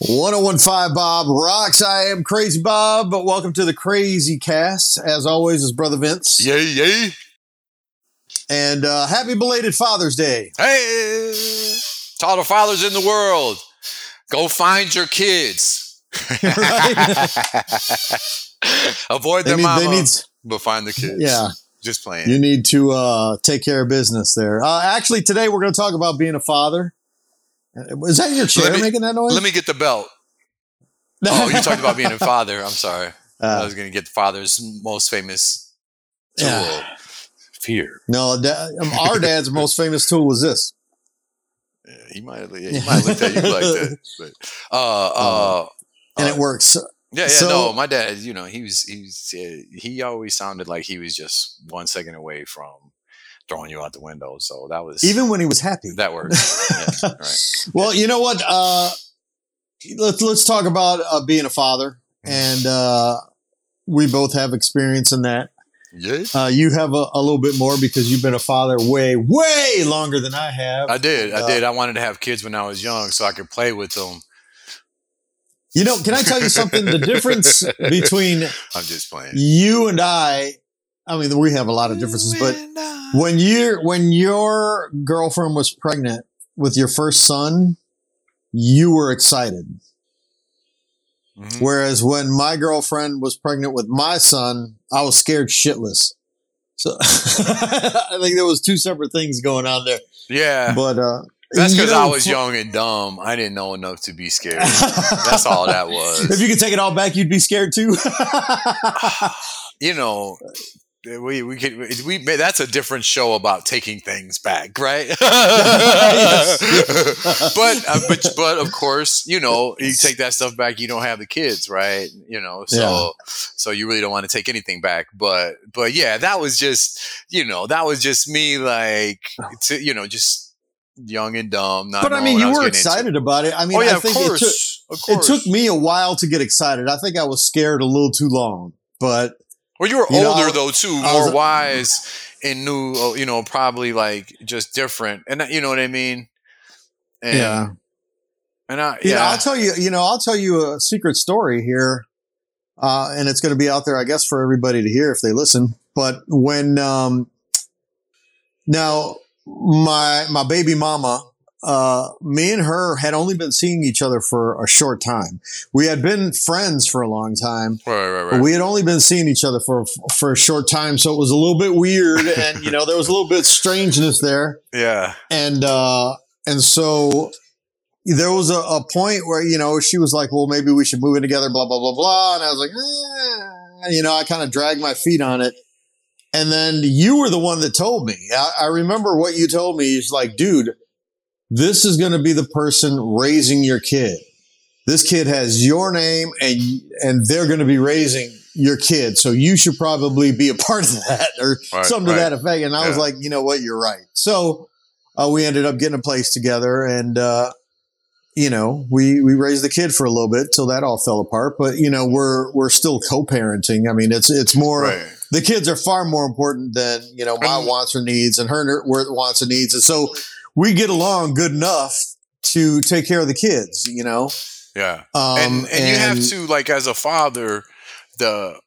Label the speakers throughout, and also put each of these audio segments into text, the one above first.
Speaker 1: 1015 Bob rocks. I am Crazy Bob, but welcome to the Crazy Cast. As always, is Brother Vince.
Speaker 2: Yay, yay.
Speaker 1: And uh, happy belated Father's Day.
Speaker 2: Hey, to all the fathers in the world, go find your kids. Avoid their mama,
Speaker 1: they need,
Speaker 2: but find the kids.
Speaker 1: yeah,
Speaker 2: Just playing.
Speaker 1: you need to uh, take care of business there. Uh, actually, today we're going to talk about being a father. Is that your chair
Speaker 2: me-
Speaker 1: making that noise?
Speaker 2: Let me get the belt. Oh, you talked about being a father. I'm sorry. I
Speaker 1: Uh,
Speaker 2: was going to get the father's most famous tool.
Speaker 1: Yeah.
Speaker 2: Fear.
Speaker 1: no, da- um, our dad's most famous tool was this.
Speaker 2: Yeah, he might have, he might have looked at you like that. But, uh, uh,
Speaker 1: and
Speaker 2: uh,
Speaker 1: it works.
Speaker 2: Yeah, yeah,
Speaker 1: So-
Speaker 2: no, my dad, you know, he was, he was, he always sounded like he was just one second away from throwing you out the window. So that was
Speaker 1: Even when he was happy.
Speaker 2: that worked. yeah, right.
Speaker 1: Well, you know what? Uh, let's let's talk about uh, being a father, and uh, we both have experience in that.
Speaker 2: Yeah,
Speaker 1: Uh, you have a, a little bit more because you've been a father way, way longer than I have.
Speaker 2: I did, I
Speaker 1: Uh,
Speaker 2: did. I wanted to have kids when I was young so I could play with them.
Speaker 1: You know, can I tell you something? The difference between
Speaker 2: I'm just playing.
Speaker 1: you and I, I mean, we have a lot of differences, but when you when your girlfriend was pregnant with your first son, you were excited.
Speaker 2: Mhm.
Speaker 1: Whereas when my girlfriend was pregnant with my son, I was scared shitless. So I think there was two separate things going on there.
Speaker 2: yeah,
Speaker 1: But uh
Speaker 2: that's
Speaker 1: you
Speaker 2: because
Speaker 1: know,
Speaker 2: I was young and dumb. I didn't know enough to be scared. That's all that was.
Speaker 1: If you could take it all back, you'd be scared too.
Speaker 2: you know, we we could we that's a different show about taking things back, right? but uh, but but of course, you know, you take that stuff back, you don't have the kids, right? You know, so
Speaker 1: Yeah.
Speaker 2: so you really don't want to take anything back. But but yeah, that was just you know that was just me, like to, you know, just young and dumb. Not
Speaker 1: but I mean, you were
Speaker 2: getting into.
Speaker 1: excited about it. I mean,
Speaker 2: oh yeah,
Speaker 1: I
Speaker 2: of
Speaker 1: think it took
Speaker 2: course,
Speaker 1: it took me a while to get excited. I think I was scared a little too long. But
Speaker 2: Well, you were
Speaker 1: You
Speaker 2: older
Speaker 1: I-
Speaker 2: though too, more
Speaker 1: was-
Speaker 2: wise and knew, uh, you know, probably like just different, and you know what I mean. And,
Speaker 1: yeah.
Speaker 2: and I,
Speaker 1: You know,
Speaker 2: yeah,
Speaker 1: I'll tell you, you know, I'll tell you a secret story here. Uh, and it's going to be out there, I guess, for everybody to hear if they listen. But when, um, now my, my baby mama, uh, me and her had only been seeing each other for a short time. We had been friends for a long time,
Speaker 2: right, right,
Speaker 1: but
Speaker 2: right.
Speaker 1: we had only been seeing each other for, for a short time. So it was a little bit weird. And, you know, there was a little bit of strangeness there
Speaker 2: yeah,
Speaker 1: and uh and so there was a, a point where you know she was like well maybe we should move in together blah blah blah blah and i was like eh. you know i kind of dragged my feet on it and then you were the one that told me i, I remember what you told me is like dude this is going to be the person raising your kid. This kid has your name and and they're going to be raising your kid. So you should probably be a part of that or
Speaker 2: Right,
Speaker 1: something to that effect. And i was like you know what? You're right. So uh, we ended up getting a place together and uh, you know we we raised the kid for a little bit till that all fell apart. But you know we're we're still co-parenting. I mean it's it's more
Speaker 2: right.
Speaker 1: the kids are far more important than you know my wants or needs and her wants and needs. And so we get along good enough to take care of the kids you know?
Speaker 2: Yeah,
Speaker 1: um,
Speaker 2: and, and you have to like as a father, the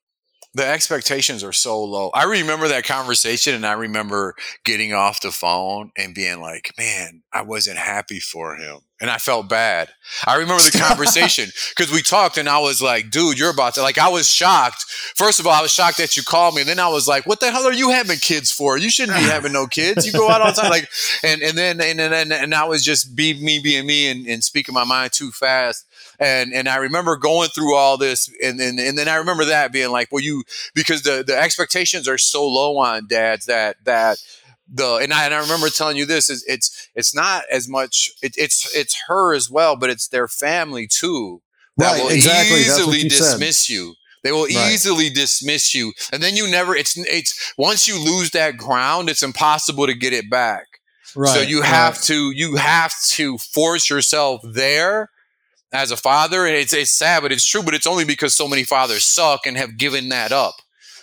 Speaker 2: the expectations are so low. I remember that conversation, and I remember getting off the phone and being like, "Man, I wasn't happy for him." And I felt bad. I remember the conversation because we talked, and I was like, "Dude, you're about to like." I was shocked. First of all, I was shocked that you called me, and then I was like, "What the hell are you having kids for? You shouldn't be having no kids. You go out all the time." Like, and and then and then and I was just be me being me and, and speaking my mind too fast. And and I remember going through all this, and then and then I remember that being like, well, you because the the expectations are so low on dads that that the and I, and I remember telling you this is it's it's not as much it, it's it's her as well, but it's their family too that
Speaker 1: Right,
Speaker 2: will
Speaker 1: exactly.
Speaker 2: Easily
Speaker 1: you said.
Speaker 2: dismiss you. They will
Speaker 1: Right.
Speaker 2: easily dismiss you, and then you never. It's it's once you lose that ground, it's impossible to get it back.
Speaker 1: right
Speaker 2: so you have to you have to force yourself there as a father, and it's it's sad, but it's true. But it's only because so many fathers suck and have given that up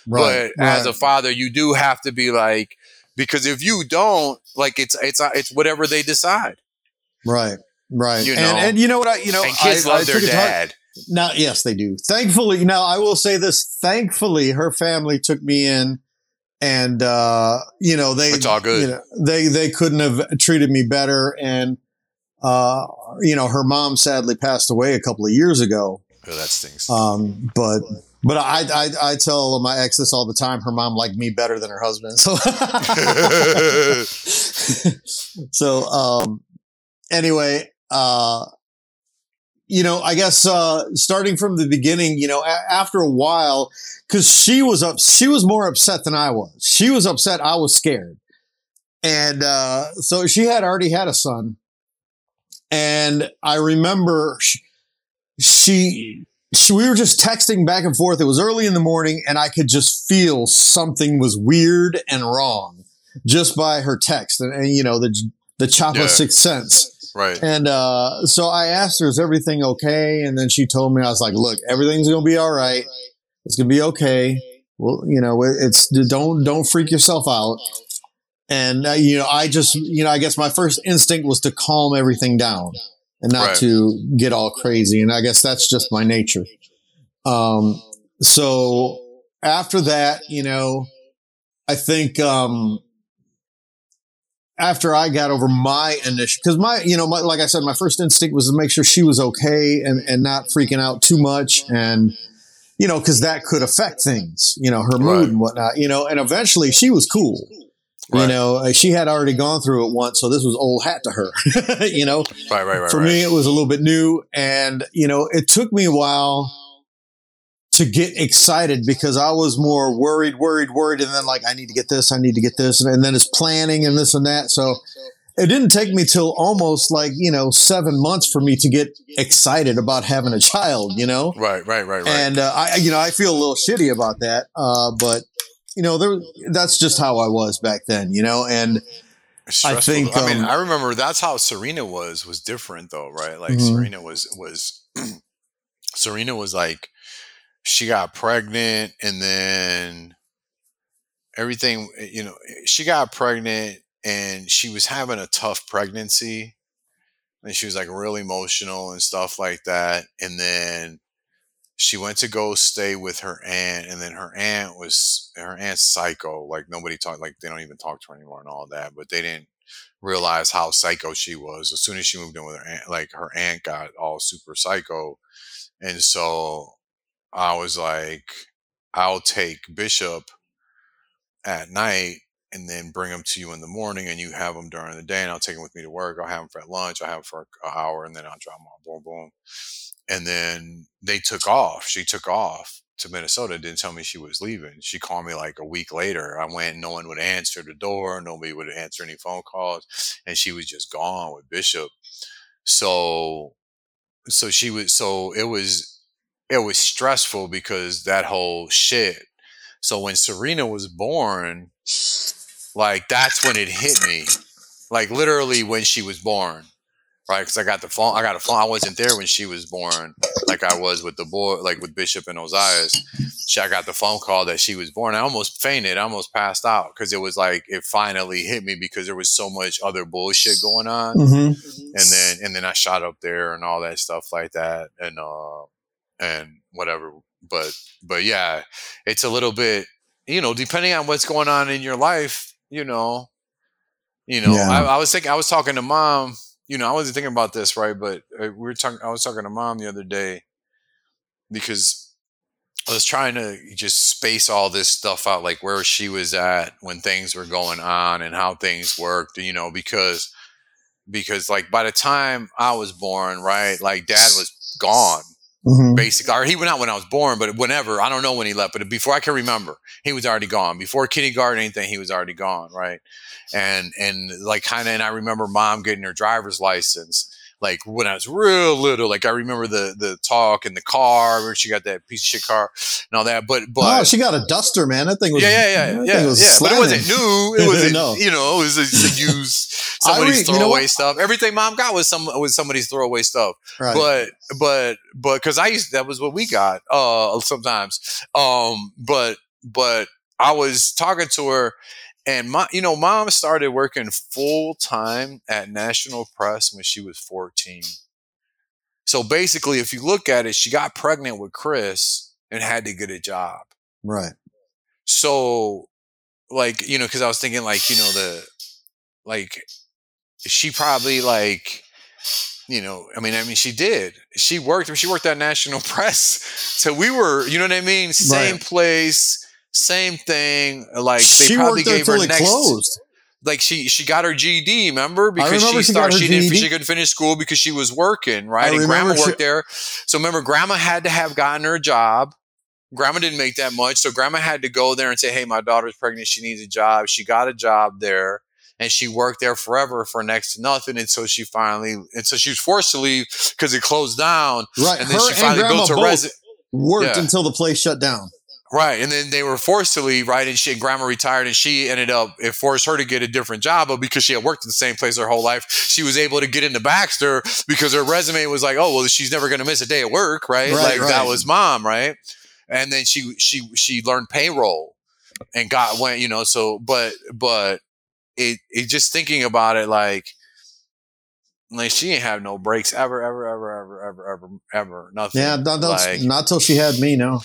Speaker 1: right,
Speaker 2: but as a father you do have to be like because if you don't like it's it's it's whatever they decide
Speaker 1: right right.
Speaker 2: You
Speaker 1: and,
Speaker 2: know?
Speaker 1: and you know what? I you know
Speaker 2: and kids
Speaker 1: I,
Speaker 2: love
Speaker 1: I
Speaker 2: their dad.
Speaker 1: Now, yes, they do. Thankfully, now I will say this. Thankfully, her family took me in, and uh, you know they,
Speaker 2: It's all good.
Speaker 1: You know, they they couldn't have treated me better, and uh, you know her mom sadly passed away a couple of years ago.
Speaker 2: Oh, that stinks.
Speaker 1: Um, but but I, I I tell my ex this all the time. Her mom liked me better than her husband. So so um anyway uh you know i guess uh starting from the beginning you know a- after a while because she was up she was more upset than i was she was upset i was scared and uh so she had already had a son and i remember she, she she, we were just texting back and forth. It was early in the morning, and I could just feel something was weird and wrong just by her text, and, and you know the the chopper
Speaker 2: Yeah.
Speaker 1: sixth sense.
Speaker 2: right.
Speaker 1: And uh, so I asked her, "Is everything okay?" And then she told me, "I was like, look, everything's gonna be all right. It's gonna be okay. Well, you know, it's don't don't freak yourself out." And uh, you know, I just you know, I guess my first instinct was to calm everything down and not
Speaker 2: Right.
Speaker 1: to get all crazy. And I guess that's just my nature. Um, so after that, you know, I think, um, after I got over my initial, cause my, you know, my, like I said, my first instinct was to make sure she was okay and, and not freaking out too much. And, you know, cause that could affect things, you know, her mood
Speaker 2: Right.
Speaker 1: and whatnot, you know, and eventually she was cool. You know, uh, she had already gone through it once, so this was old hat to her. you know,
Speaker 2: Right, right, right.
Speaker 1: for
Speaker 2: right.
Speaker 1: me, it was a little bit new, and you know, it took me a while to get excited because I was more worried, worried, worried, and then like I need to get this, I need to get this, and, and then it's planning and this and that. So it didn't take me till almost like you know seven months for me to get excited about having a child. You know,
Speaker 2: Right, right, right, right.
Speaker 1: and uh, I, you know, I feel a little shitty about that, uh, but you know, there, that's just how I was back then. You know, and I think,
Speaker 2: I mean,
Speaker 1: um,
Speaker 2: I remember that's how Serena was was different though, right? Like
Speaker 1: Mhm.
Speaker 2: Serena was was Serena was like she got pregnant and then everything, you know, she got pregnant and she was having a tough pregnancy and she was like real emotional and stuff like that and then she went to go stay with her aunt and then her aunt was her aunt's psycho like nobody talked like they don't even talk to her anymore and all that but they didn't realize how psycho she was as soon as she moved in with her aunt like her aunt got all super psycho and so i was like i'll take bishop at night and then bring them to you in the morning and you have them during the day and I'll take them with me to work. I'll have them for lunch. I'll have them for an hour and then I'll drop them off. Boom, boom. And then they took off. She took off to Minnesota. Didn't tell me she was leaving. She called me like a week later. I went, no one would answer the door. Nobody would answer any phone calls. And she was just gone with Bishop. So, so she was, so it was, it was stressful because that whole shit. So when Serena was born, like that's when it hit me like literally when she was born right because i got the phone i got a phone i wasn't there when she was born like i was with the boy like with bishop and ozias she, i got the phone call that she was born i almost fainted i almost passed out because it was like it finally hit me because there was so much other bullshit going on
Speaker 1: Mhm.
Speaker 2: and then and then I shot up there and all that stuff like that and uh and whatever but but yeah it's a little bit you know depending on what's going on in your life you know you know
Speaker 1: Yeah.
Speaker 2: I, I was thinking I was talking to mom you know I wasn't thinking about this right but uh, we were talking I was talking to mom the other day because I was trying to just space all this stuff out, like where she was at when things were going on and how things worked, you know, because because like by the time I was born, right, like dad was gone
Speaker 1: Mhm.
Speaker 2: basically, or he went out when I was born, but whenever I don't know when he left, but before I can remember, he was already gone. Before kindergarten, anything, he was already gone, right? And and like kind of, and I remember mom getting her driver's license, like when I was real little. Like I remember the the talk in the car where she got that piece of shit car and all that. But but
Speaker 1: oh, she got a duster, man. That thing was
Speaker 2: yeah, yeah, yeah, yeah,
Speaker 1: was
Speaker 2: yeah. But it wasn't new. It wasn't,
Speaker 1: No.
Speaker 2: you know, it was a, used somebody's
Speaker 1: re- you know
Speaker 2: throwaway stuff. Everything mom got was some was somebody's throwaway stuff.
Speaker 1: Right.
Speaker 2: But but but because I used that was what we got uh sometimes. Um, but but I was talking to her and my, you know, mom started working full time at National Press when she was 14. So basically, if you look at it, she got pregnant with Chris and had to get a job.
Speaker 1: Right.
Speaker 2: So, like, you know, because I was thinking, like, you know, the, like, she probably, like, you know, I mean, I mean, she did. She worked. She worked at National Press, so we were, you know what I mean, same
Speaker 1: Right.
Speaker 2: place, same thing. Like they
Speaker 1: she
Speaker 2: probably gave her next.
Speaker 1: closed.
Speaker 2: Like she she got her GED, remember? Because
Speaker 1: remember
Speaker 2: she
Speaker 1: she her
Speaker 2: She didn't. She couldn't finish school because she was working, right?
Speaker 1: I
Speaker 2: And grandma
Speaker 1: she-
Speaker 2: worked there. So remember, grandma had to have gotten her a job. Grandma didn't make that much, so grandma had to go there and say, "Hey, my daughter's pregnant. She needs a job." She got a job there, and she worked there forever for next to nothing until she finally. And so she was forced to leave because it closed down,
Speaker 1: Right.
Speaker 2: and then
Speaker 1: Her
Speaker 2: she finally
Speaker 1: and
Speaker 2: built a residence.
Speaker 1: worked
Speaker 2: Yeah.
Speaker 1: until the place shut down.
Speaker 2: Right, and then they were forced to leave. Right, and she and grandma retired, and she ended up it forced her to get a different job. But because she had worked in the same place her whole life, she was able to get into Baxter because her resume was like, oh well, she's never going to miss a day at work. Right,
Speaker 1: Right,
Speaker 2: like that was mom. Right, and then she she she learned payroll and got went. You know, so but but it it just thinking about it like. Like she didn't have no breaks ever, ever, ever, ever, ever, ever, ever. Nothing.
Speaker 1: Yeah,
Speaker 2: like,
Speaker 1: not till she had me. No.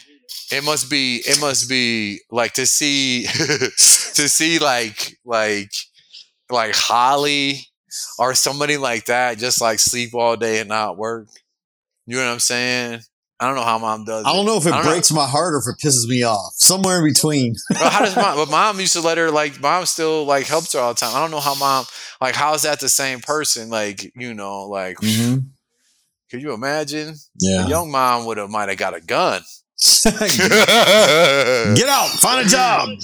Speaker 2: It must be it must be like to see to see like like like holly or somebody like that just like sleep all day and not work you know what i'm saying i don't know how mom does
Speaker 1: I don't know if it
Speaker 2: don't know.
Speaker 1: breaks my heart or if it pisses me off. Somewhere in between.
Speaker 2: But how does mom but mom used to let her like mom still like helps her all the time i don't know how mom like how is that the same person like you know like
Speaker 1: Mm-hmm.
Speaker 2: could you imagine
Speaker 1: Yeah.
Speaker 2: a young mom would have might have got a gun
Speaker 1: Get out, find a job.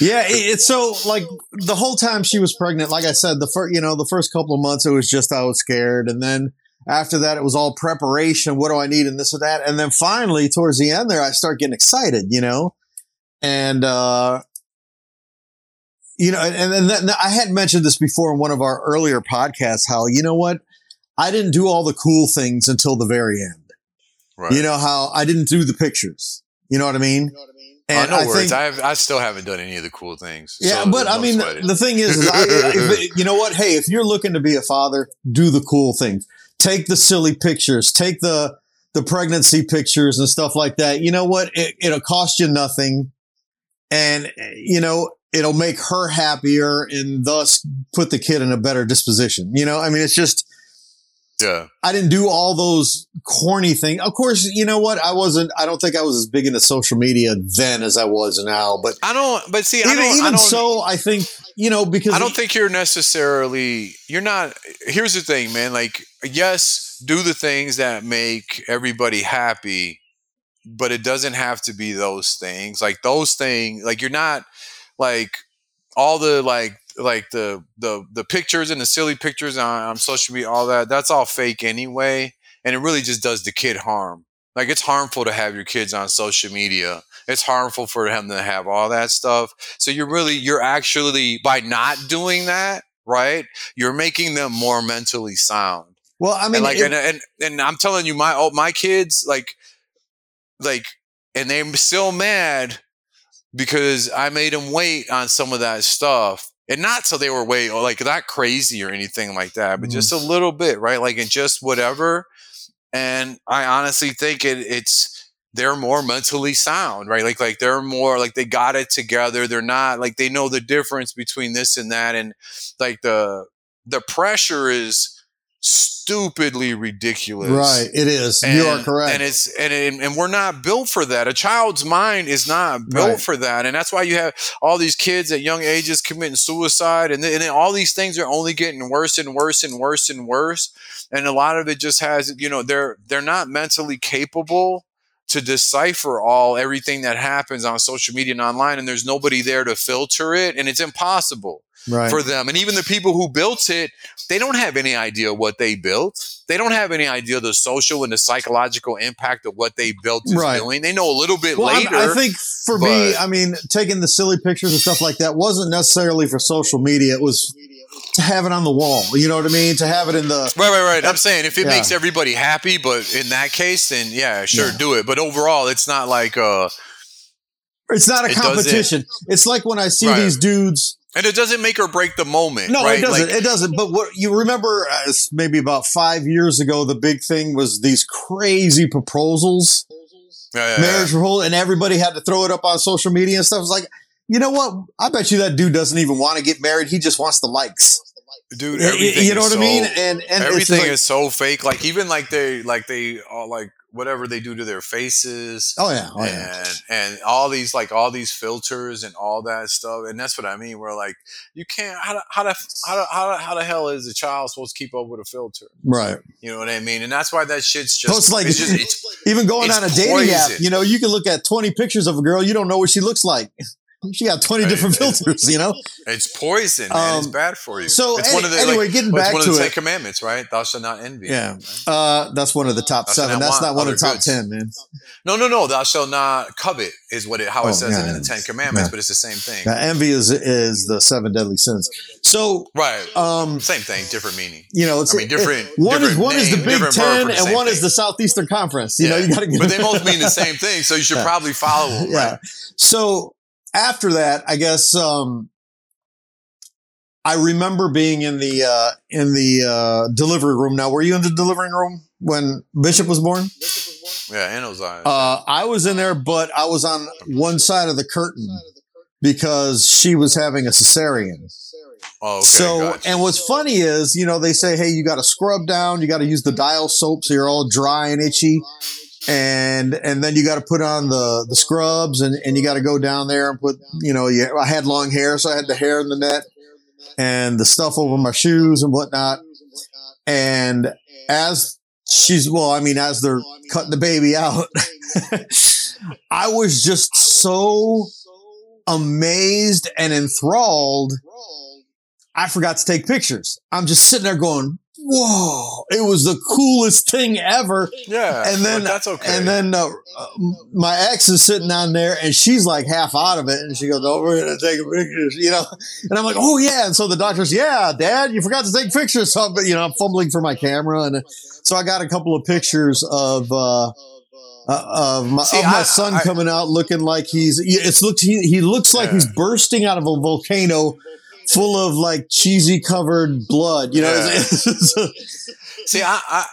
Speaker 1: Yeah, it, it's so like the whole time she was pregnant. Like I said, the first you know the first couple of months it was just I was scared, and then after that it was all preparation. What do I need and this and that, and then finally towards the end there I start getting excited, you know, and uh, you know, and and then I had mentioned this before in one of our earlier podcasts. How you know what I didn't do all the cool things until the very end.
Speaker 2: Right.
Speaker 1: You know how I didn't do the pictures. You know what I mean?
Speaker 2: oh, no
Speaker 1: I
Speaker 2: worries.
Speaker 1: think-
Speaker 2: I, have, I still haven't done any of the cool things.
Speaker 1: yeah,
Speaker 2: so
Speaker 1: but I mean,
Speaker 2: sweat it.
Speaker 1: the thing is, is I, if, you know what? Hey, if you're looking to be a father, do the cool things. Take the silly pictures. Take the the pregnancy pictures and stuff like that. You know what? It, it'll cost you nothing, and you know it'll make her happier, and thus put the kid in a better disposition. You know, I mean, it's just
Speaker 2: yeah.
Speaker 1: I didn't do all those corny things. Of course, you know what? I wasn't. I don't think I was as big into social media then as I was now. But
Speaker 2: I don't, but see, I
Speaker 1: even,
Speaker 2: don't, I don't,
Speaker 1: so, I think you know because
Speaker 2: I don't think you're necessarily, you're not, here's the thing, man. Like, yes, do the things that make everybody happy, but it doesn't have to be those things. Like, those things, like, you're not, like, all the, like, like the the the pictures and the silly pictures on, on social media, all that, that's all fake anyway. And it really just does the kid harm. Like it's harmful to have your kids on social media. It's harmful for them to have all that stuff. So you're really, you're actually, by not doing that, right? You're making them more mentally sound.
Speaker 1: Well, I mean,
Speaker 2: and like,
Speaker 1: it-
Speaker 2: and, and, and I'm telling you, my, oh, my kids, like, like, and they're still mad because I made them wait on some of that stuff. And not so they were way like not crazy or anything like that, but
Speaker 1: Mhm.
Speaker 2: just a little bit, right? Like in just whatever. And I honestly think it, it's they're more mentally sound, right? Like like they're more like they got it together. They're not like they know the difference between this and that, and like the the pressure is stupidly ridiculous,
Speaker 1: right, it is. And, you are correct.
Speaker 2: and it's and it, and we're not built for that. A child's mind is not built
Speaker 1: Right.
Speaker 2: for that, and that's why you have all these kids at young ages committing suicide, and then, and then all these things are only getting worse and worse and worse and worse. And a lot of it just has, you know, they're they're not mentally capable to decipher all everything that happens on social media and online, and there's nobody there to filter it, and it's impossible
Speaker 1: right.
Speaker 2: for them. And even the people who built it, they don't have any idea what they built. They don't have any idea the social and the psychological impact of what they built is
Speaker 1: Right.
Speaker 2: doing. They know a little bit
Speaker 1: well, I-
Speaker 2: later.
Speaker 1: I, think for me, I mean, taking the silly pictures and stuff like that wasn't necessarily for social media. It was to have it on the wall. You know what I mean? To have it in the
Speaker 2: Right, right, right. I'm saying if it
Speaker 1: Yeah.
Speaker 2: makes everybody happy, but in that case, then yeah, sure,
Speaker 1: Yeah.
Speaker 2: do it. But overall, it's not like uh
Speaker 1: It's not a
Speaker 2: It
Speaker 1: competition. It's like when I see
Speaker 2: Right.
Speaker 1: these dudes.
Speaker 2: and it doesn't make or break the moment.
Speaker 1: No,
Speaker 2: right?
Speaker 1: it doesn't.
Speaker 2: Like,
Speaker 1: it doesn't. But what you remember, uh, maybe about five years ago, the big thing was these crazy proposals,
Speaker 2: yeah, yeah,
Speaker 1: marriage proposal, and everybody had to throw it up on social media and stuff. It's like, you know what? I bet you that dude doesn't even want to get married. He just wants the likes.
Speaker 2: dude.
Speaker 1: You-
Speaker 2: Everything
Speaker 1: you know what I mean? And and
Speaker 2: everything
Speaker 1: like-
Speaker 2: is so fake. Like even like they like they all like whatever they do to their faces.
Speaker 1: Oh yeah, oh yeah.
Speaker 2: and and all these like all these filters and all that stuff and that's what i mean we're like you can't how the, how the, how the, how the, how the hell is a child supposed to keep up with a filter
Speaker 1: Right.
Speaker 2: you know what i mean and that's why that shit's just
Speaker 1: So it's like-
Speaker 2: it's just it's,
Speaker 1: Even going on a dating app, you know, you can look at 20 pictures of a girl, you don't know what she looks like. She got 20
Speaker 2: Right.
Speaker 1: different filters, you know?
Speaker 2: it's poison man. it's
Speaker 1: Um,
Speaker 2: bad for you
Speaker 1: so
Speaker 2: it's
Speaker 1: any-
Speaker 2: one of the
Speaker 1: anyway,
Speaker 2: like,
Speaker 1: getting back
Speaker 2: one
Speaker 1: to
Speaker 2: of the
Speaker 1: it.
Speaker 2: ten commandments right thou shalt not envy
Speaker 1: Yeah.
Speaker 2: right?
Speaker 1: Uh, that's one of the top
Speaker 2: That's
Speaker 1: seven. That's not one of the top
Speaker 2: goods.
Speaker 1: 10, man.
Speaker 2: no no no thou shalt not covet is what it how
Speaker 1: Oh,
Speaker 2: it says
Speaker 1: yeah,
Speaker 2: it in the ten commandments
Speaker 1: Yeah.
Speaker 2: but it's the same thing
Speaker 1: Yeah, envy is is the seven deadly sins. So,
Speaker 2: right
Speaker 1: um,
Speaker 2: same thing different meaning
Speaker 1: you know, it's
Speaker 2: I mean, different-
Speaker 1: it- one is
Speaker 2: different
Speaker 1: one is the Big Ten, and one is the Southeastern Conference. You know, you got to get.
Speaker 2: but they both mean the same thing so you should probably follow them
Speaker 1: yeah.
Speaker 2: right?
Speaker 1: So after that, I guess um, I remember being in the uh, in the uh, delivery room. Now, were you in the delivering room when Bishop was born?
Speaker 2: Yeah, in those.
Speaker 1: Uh, I was in there, but I was on one side of the curtain because she was having a cesarean.
Speaker 2: oh, okay.
Speaker 1: so,
Speaker 2: gotcha.
Speaker 1: and what's funny is, you know, they say, hey, you got to scrub down, you got to use the dial soap so you're all dry and itchy. And and then you got to put on the the scrubs and, and you got to go down there and put you know you, I had long hair so I had the hair in the net and the stuff over my shoes and whatnot. And as she's well, I mean, as they're cutting the baby out, I was just so amazed and enthralled. I forgot to take pictures. I'm just sitting there going, "Whoa!" It was the coolest thing ever.
Speaker 2: yeah,
Speaker 1: and then-
Speaker 2: that's okay.
Speaker 1: And then uh, my ex is sitting down there, and she's like half out of it, and she goes, "Oh, we're gonna take pictures," you know. And I'm like, "Oh yeah!" And so the doctor's, "Yeah, Dad, you forgot to take pictures." So, I'm, you know, I'm fumbling for my camera, and so I got a couple of pictures of. Uh, uh, of my,
Speaker 2: See,
Speaker 1: of my
Speaker 2: I-
Speaker 1: son
Speaker 2: I-
Speaker 1: coming out looking like he's it's looked he, he looks like
Speaker 2: Yeah.
Speaker 1: he's bursting out of a volcano full of like cheesy covered blood you know
Speaker 2: Yeah. See, I, I,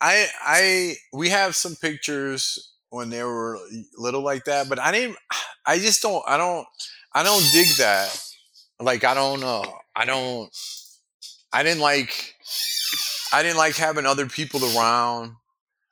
Speaker 2: I, I, we have some pictures when they were little like that, but I didn't. I just don't. I don't. I don't dig that. Like I don't know. I don't. I didn't like. I didn't like having other people around.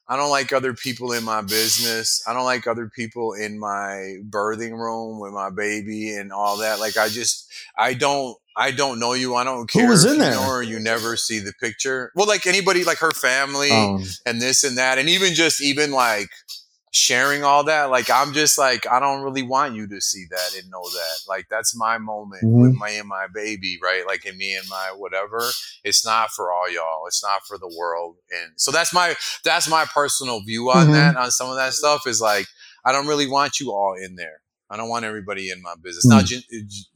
Speaker 2: I don't like other people in my business. I don't like other people in my birthing room with my baby and all that. Like I just, I don't, I don't know you. I don't care.
Speaker 1: Who
Speaker 2: was
Speaker 1: in
Speaker 2: you
Speaker 1: there?
Speaker 2: know you never see the picture. Well, like anybody, like her family
Speaker 1: um,
Speaker 2: and this and that, and even just even like sharing all that. Like I'm just like I don't really want you to see that and know that. Like that's my moment with
Speaker 1: Mhm.
Speaker 2: my and my baby, right? Like in me and my whatever. It's not for all y'all. It's not for the world. And so that's my that's my personal view on
Speaker 1: Mhm.
Speaker 2: that. On some of that stuff is like I don't really want you all in there. I don't want everybody in my business. Now,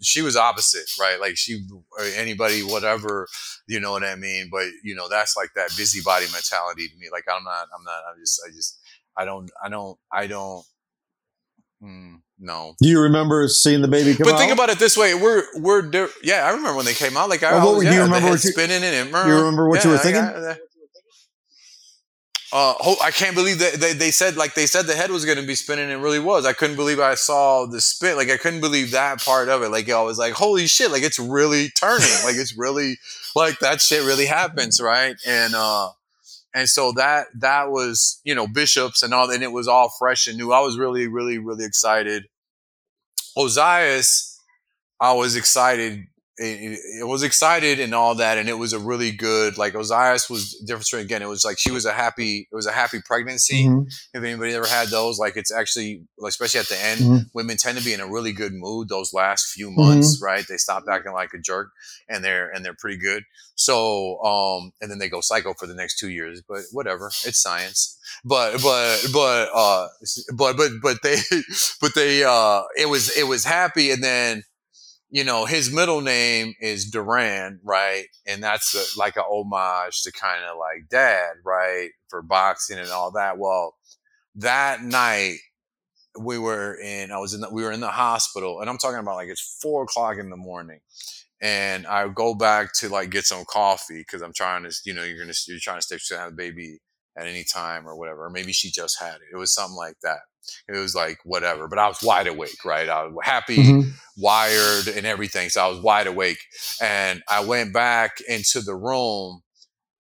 Speaker 2: she was opposite, right? Like she, or anybody, whatever, you know what I mean. But you know, that's like that busybody mentality to me. Like I'm not, I'm not, I'm just, I just, I don't, I don't, I don't. Mm, no.
Speaker 1: do you remember seeing the baby come
Speaker 2: But
Speaker 1: out
Speaker 2: think about it this way: we're we're di- yeah. I remember when they came out. Like I always,
Speaker 1: do you remember what you-
Speaker 2: spinning in it.
Speaker 1: you remember what you were
Speaker 2: I
Speaker 1: thinking?
Speaker 2: got. Uh, ho- I can't believe that they, they said like they said the head was going to be spinning. It really was. I couldn't believe I saw the spin. Like I couldn't believe that part of it. Like I was like, holy shit! Like it's really turning. like it's really like that shit really happens, right? And uh, and so that that was you know bishops and all, and it was all fresh and new. I was really really really excited. Ozias, I was excited. It, it was excited and all that, and it was a really good. Like Ozias was different. Again, it was like she was a happy. It was a happy pregnancy.
Speaker 1: Mhm.
Speaker 2: If anybody ever had those, like it's actually, like, especially at the end,
Speaker 1: Mhm.
Speaker 2: women tend to be in a really good mood those last few
Speaker 1: Mm-hmm.
Speaker 2: months, right? They stop acting like a jerk, and they're and they're pretty good. So, um, and then they go psycho for the next two years. But whatever, it's science. But but but uh, but but but they but they uh, it was it was happy, and then you know, his middle name is Duran, right? And that's a, like a homage to kind of like dad, right? For boxing and all that. Well, that night, we were in. I was in. The, we were in the hospital, and I'm talking about like it's four o'clock in the morning, and I go back to like get some coffee because I'm trying to, you know, you're gonna you're trying to stay to have a baby at any time or whatever. Or maybe she just had it. It was something like that. It was like whatever, but I was wide awake, right? I was happy,
Speaker 1: Mhm.
Speaker 2: wired, and everything. So I was wide awake, and I went back into the room,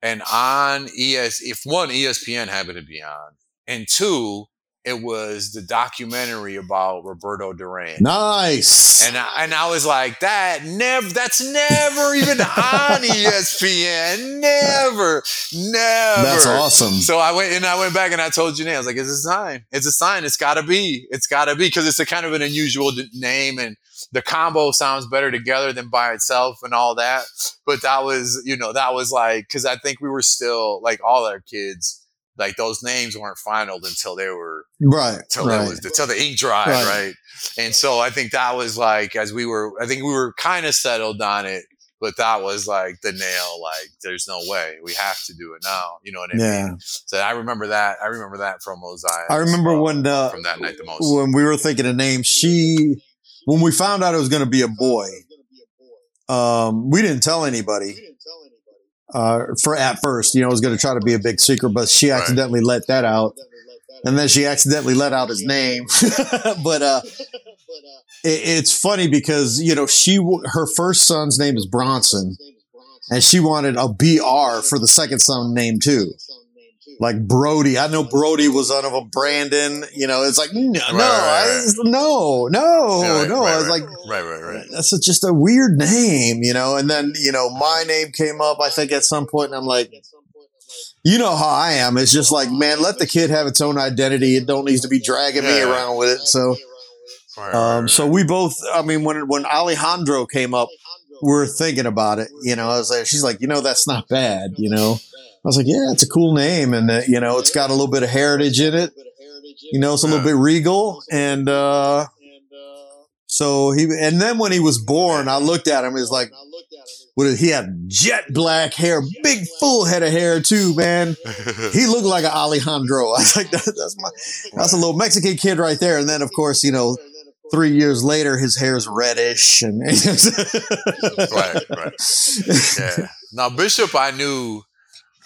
Speaker 2: and on ES, if one ESPN happened to be on, and two, it was the documentary about Roberto Duran.
Speaker 1: Nice.
Speaker 2: And I, and I was like, that never, that's never even on ESPN. Never, never.
Speaker 1: That's awesome.
Speaker 2: So I went and I went back and I told Janae, I was like, it's a sign. It's a sign. It's got to be. It's got to be because it's a kind of an unusual d- name and the combo sounds better together than by itself and all that. But that was, you know, that was like, because I think we were still like all our kids, like those names weren't final until they were
Speaker 1: right.
Speaker 2: until
Speaker 1: right.
Speaker 2: was till the ink dried,
Speaker 1: Right.
Speaker 2: right. And so I think that was like as we were, I think we were kind of settled on it, but that was like the nail. Like, there's no way we have to do it now. You know what I mean?
Speaker 1: yeah.
Speaker 2: So I remember that. I remember that from Ozias.
Speaker 1: I remember when uh,
Speaker 2: from that night the most.
Speaker 1: when we were thinking of names, she when we found out it was going to be a boy, um, we didn't tell anybody. Uh, for at first, you know, it was going to try to be a big secret, but she
Speaker 2: Right.
Speaker 1: accidentally let that out, and then she accidentally let out his name. but uh, it, it's funny because you know she w- her first son's name is Bronson, and she wanted a BR for the second son name too. Like Brody, I know Brody was one of them. Brandon, you know, it's like no, no,
Speaker 2: right, right.
Speaker 1: I- no, no,
Speaker 2: Yeah, right,
Speaker 1: no.
Speaker 2: right,
Speaker 1: I was
Speaker 2: right.
Speaker 1: like,
Speaker 2: right, right, right.
Speaker 1: that's a- just a weird name, you know. And then you know, my name came up. I think at some point, and I'm like, you know how I am. It's just like, man, let the kid have its own identity. It don't need to be dragging me around with it. So,
Speaker 2: Right, right,
Speaker 1: um, so we both. I mean, when when Alejandro came up, we're thinking about it. You know, I was like, she's like, you know, that's not bad. You know, I was like, yeah, it's a cool name, and uh, you know, it's got a little bit of heritage in it. You know, it's a little bit regal, and uh, so he. And then when he was born, I looked at him. He was like, what? He had jet black hair, big full head of hair too, man. He looked like an Alejandro. I was like, that, that's my, that's a little Mexican kid right there. And then, of course, you know, three years later, his hair's reddish, and
Speaker 2: right, right. Yeah. Now Bishop, I knew.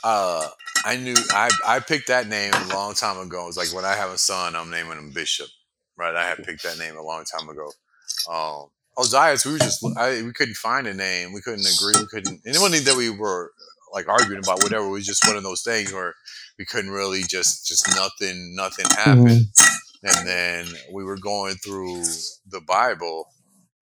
Speaker 2: Uh, I knew. I I picked that name a long time ago. It was like when I have a son, I'm naming him Bishop. Right. I had picked that name a long time ago. Um, Ozias, we were just I, we couldn't find a name. We couldn't agree. We couldn't. And it wasn't that we were like arguing about whatever. It was just one of those things where we couldn't really just just nothing nothing happened. And then we were going through the Bible,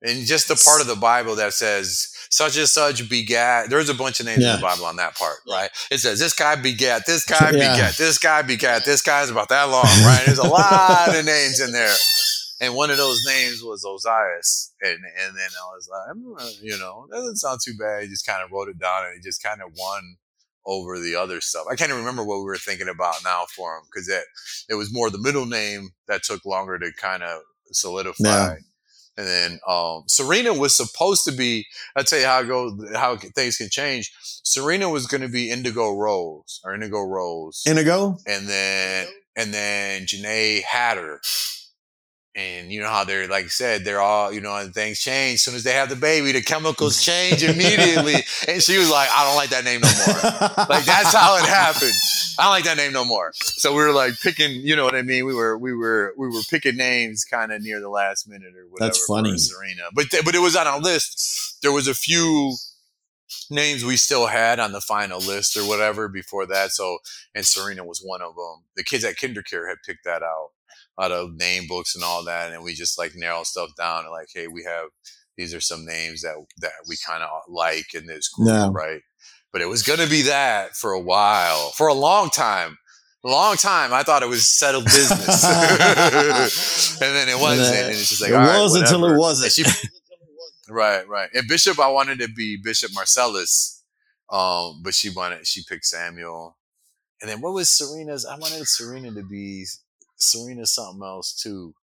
Speaker 2: and just the part of the Bible that says such and such begat. There's a bunch of names in the Bible on that part, right? It says this guy begat, this guy
Speaker 1: Yeah.
Speaker 2: begat, this guy begat, this guy's about that long, right? There's a lot of names in there. And one of those names was Ozias. And and then I was like, "Hmm, you know, that doesn't sound too bad. I just kind of wrote it down and it just kind of won over the other stuff. I can't even remember what we were thinking about now for him because it, it was more the middle name that took longer to kind of solidify.
Speaker 1: Yeah.
Speaker 2: And then um, Serena was supposed to be. I'll tell you how it goes, how things can change. Serena was going to be Indigo Rose or Indigo Rose,
Speaker 1: Indigo.
Speaker 2: and then and then Janae had her. And you know how they're like I said, they're all, you know, and things change. As soon as they have the baby, the chemicals change immediately. and she was like, I don't like that name no more. Like that's how it happened. I don't like that name no more. So we were like picking, you know what I mean? We were we were we were picking names kind of near the last minute or whatever.
Speaker 1: That's funny.
Speaker 2: Serena. But th- but it was on our list. There was a few names we still had on the final list or whatever before that. So and Serena was one of them. The kids at KinderCare had picked that out out of name books and all that, and we just like narrow stuff down and like, hey, we have these are some names that that we kind of like in this group,
Speaker 1: Yeah.
Speaker 2: right? But it was gonna be that for a while, for a long time. Long time, I thought it was settled business, and then it wasn't. And it's just like
Speaker 1: it
Speaker 2: all right,
Speaker 1: was until it wasn't.
Speaker 2: She- Right, right. And Bishop, I wanted to be Bishop Marcellus, um, but she wanted she picked Samuel. And then what was Serena's? I wanted Serena to be Serena something else too.